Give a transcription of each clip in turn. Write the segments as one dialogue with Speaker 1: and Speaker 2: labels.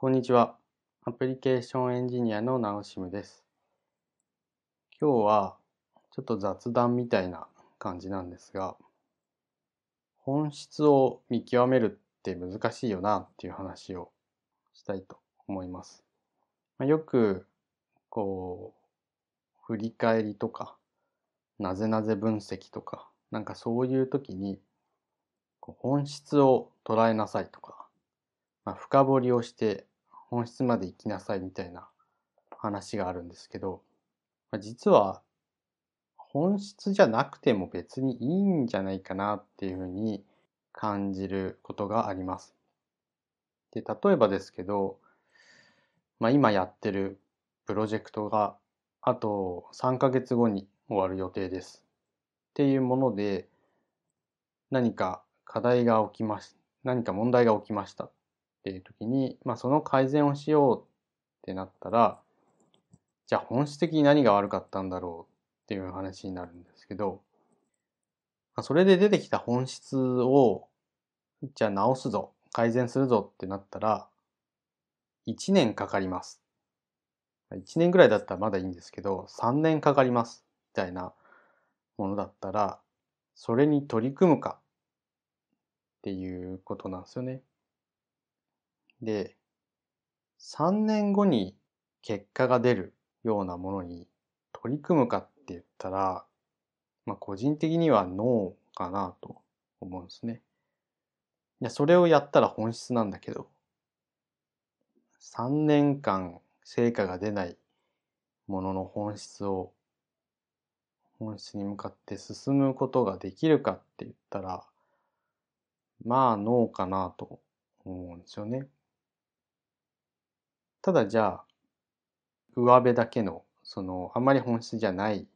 Speaker 1: こんにちは。アプリケーションエンジニアのナオシムです。今日はちょっと雑談みたいな感じなんですが、本質を見極めるって難しいよなっていう話をしたいと思います。ま、よくこう振り返りとか、なぜなぜ分析とか、なんかそういう時に本質を捉えなさいとか、まあ、深掘りをして本質まで行きなさいみたいな話があるんですけど、まあ、実は本質じゃなくても別にいいんじゃないかなっていうふうに感じることがあります。で、例えばですけど、まあ、今やってるプロジェクトがあと3ヶ月後に終わる予定です。っていうもので何か課題が起きまし何か問題が起きましたっていう時に、まあ、その改善をしようってなったらじゃあ本質的に何が悪かったんだろうっていう話になるんですけど、まあ、それで出てきた本質をじゃあ直すぞ改善するぞってなったら1年かかります。1年ぐらいだったらまだいいんですけど3年かかりますみたいなものだったらそれに取り組むかっていうことなんですよね。で、3年後に結果が出るようなものに取り組むかって言ったら、まあ個人的にはノーかなと思うんですね。いや、それをやったら本質なんだけど、3年間成果が出ないものの本質を、本質に向かって進むことができるかって言ったら、まあノーかなと思うんですよね。ただじゃあ、上辺だけの、その、あんまり本質じゃない、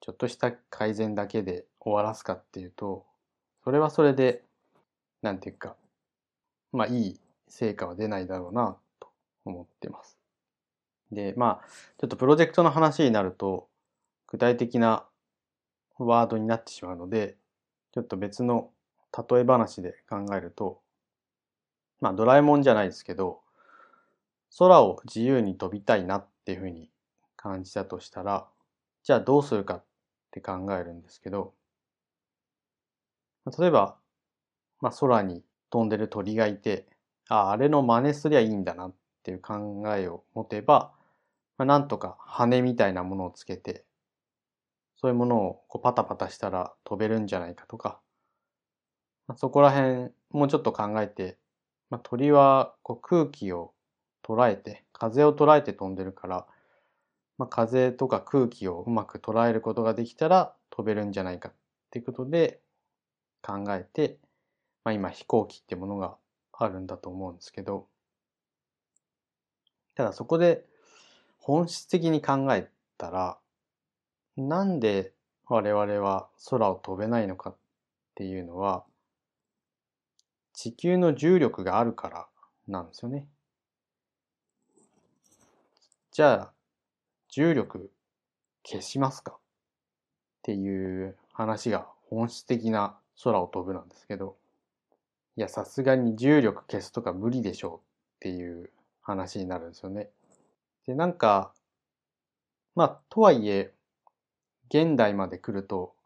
Speaker 1: ちょっとした改善だけで終わらすかっていうと、それはそれで、なんていうか、まあいい成果は出ないだろうなと思ってます。で、まあ、ちょっとプロジェクトの話になると、具体的なワードになってしまうので、ちょっと別の例え話で考えると、まあドラえもんじゃないですけど、空を自由に飛びたいなっていうふうに感じたとしたら、じゃあどうするかって考えるんですけど、例えば、まあ空に飛んでる鳥がいて、ああ、あれの真似すりゃいいんだなっていう考えを持てば、まあ、なんとか羽みたいなものをつけて、そういうものをこうパタパタしたら飛べるんじゃないかとか、まあ、そこら辺もうちょっと考えて、まあ、鳥はこう空気を捉えて、風を捉えて飛んでるから、まあ、風とか空気をうまく捉えることができたら飛べるんじゃないかっていうことで考えて、まあ、今飛行機ってものがあるんだと思うんですけど、ただそこで本質的に考えたら、なんで我々は空を飛べないのかっていうのは、地球の重力があるからなんですよね。じゃあ、重力消しますか？っていう話が本質的な空を飛ぶなんですけど、いや、さすがに重力消すとか無理でしょうっていう話になるんですよね。で、なんか、まあ、とはいえ、現代まで来ると、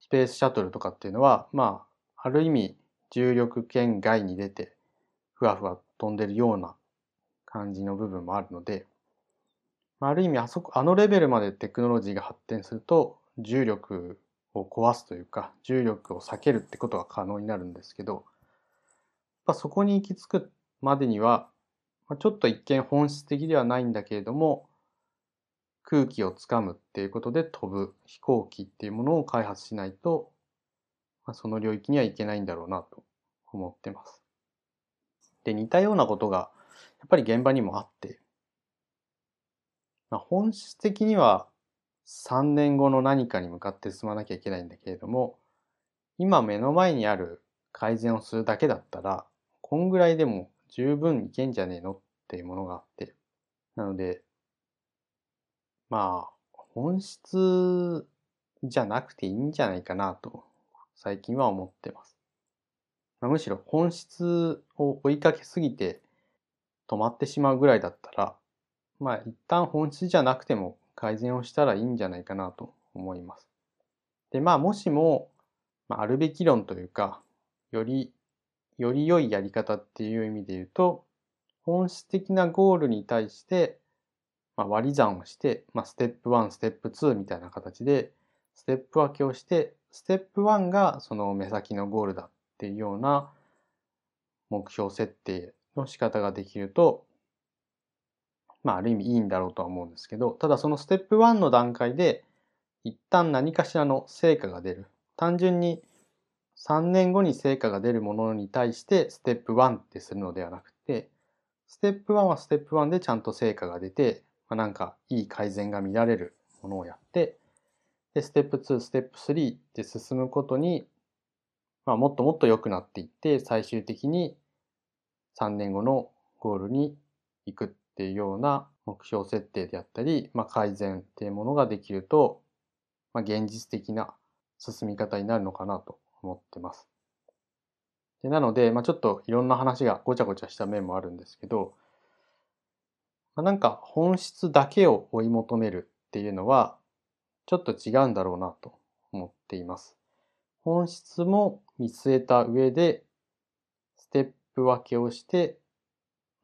Speaker 1: スペースシャトルとかっていうのは、まあ、ある意味、重力圏外に出て、ふわふわ飛んでるような感じの部分もあるので、ある意味あそこ、あのレベルまでテクノロジーが発展すると、重力を壊すというか、重力を避けるってことが可能になるんですけど、まあ、そこに行き着くまでには、ちょっと一見本質的ではないんだけれども、空気をつかむっていうことで飛ぶ飛行機っていうものを開発しないと、まあ、その領域にはいけないんだろうなと思ってます。で、似たようなことがやっぱり現場にもあって、まあ、本質的には3年後の何かに向かって進まなきゃいけないんだけれども、今目の前にある改善をするだけだったら、こんぐらいでも十分いけんじゃねえの？っていうものがあって、なので、まあ、本質じゃなくていいんじゃないかなと、最近は思ってます。まあ、むしろ本質を追いかけすぎて、止まってしまうぐらいだったら、まあ一旦本質じゃなくても改善をしたらいいんじゃないかなと思います。で、まあもしも、まあ、あるべき論というか、より、より良いやり方っていう意味で言うと、本質的なゴールに対して、まあ、割り算をして、まあ、ステップ1、ステップ2みたいな形で、ステップ分けをして、ステップ1がその目先のゴールだっていうような目標設定の仕方ができると、まあ、ある意味いいんだろうとは思うんですけど、ただそのステップ1の段階で、一旦何かしらの成果が出る。単純に3年後に成果が出るものに対してステップ1ってするのではなくて、ステップ1はステップ1でちゃんと成果が出て、まあ、なんかいい改善が見られるものをやって、で、ステップ2、ステップ3って進むことに、まあ、もっともっと良くなっていって、最終的に3年後のゴールに行くっていうような目標設定であったり、まあ、改善っていうものができると、まあ、現実的な進み方になるのかなと思ってます。でなので、まあ、ちょっといろんな話がごちゃごちゃした面もあるんですけど、まあ、なんか本質だけを追い求めるっていうのはちょっと違うんだろうなと思っています。本質も見据えた上でステップ分けをして、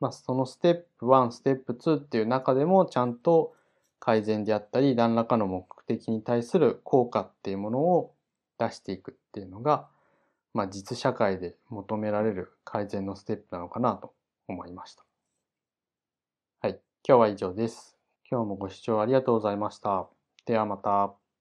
Speaker 1: まあ、そのステップ1、ステップ2っていう中でもちゃんと改善であったり何らかの目的に対する効果っていうものを出していくっていうのが、まあ、実社会で求められる改善のステップなのかなと思いました。はい。今日は以上です。今日もご視聴ありがとうございました。ではまた。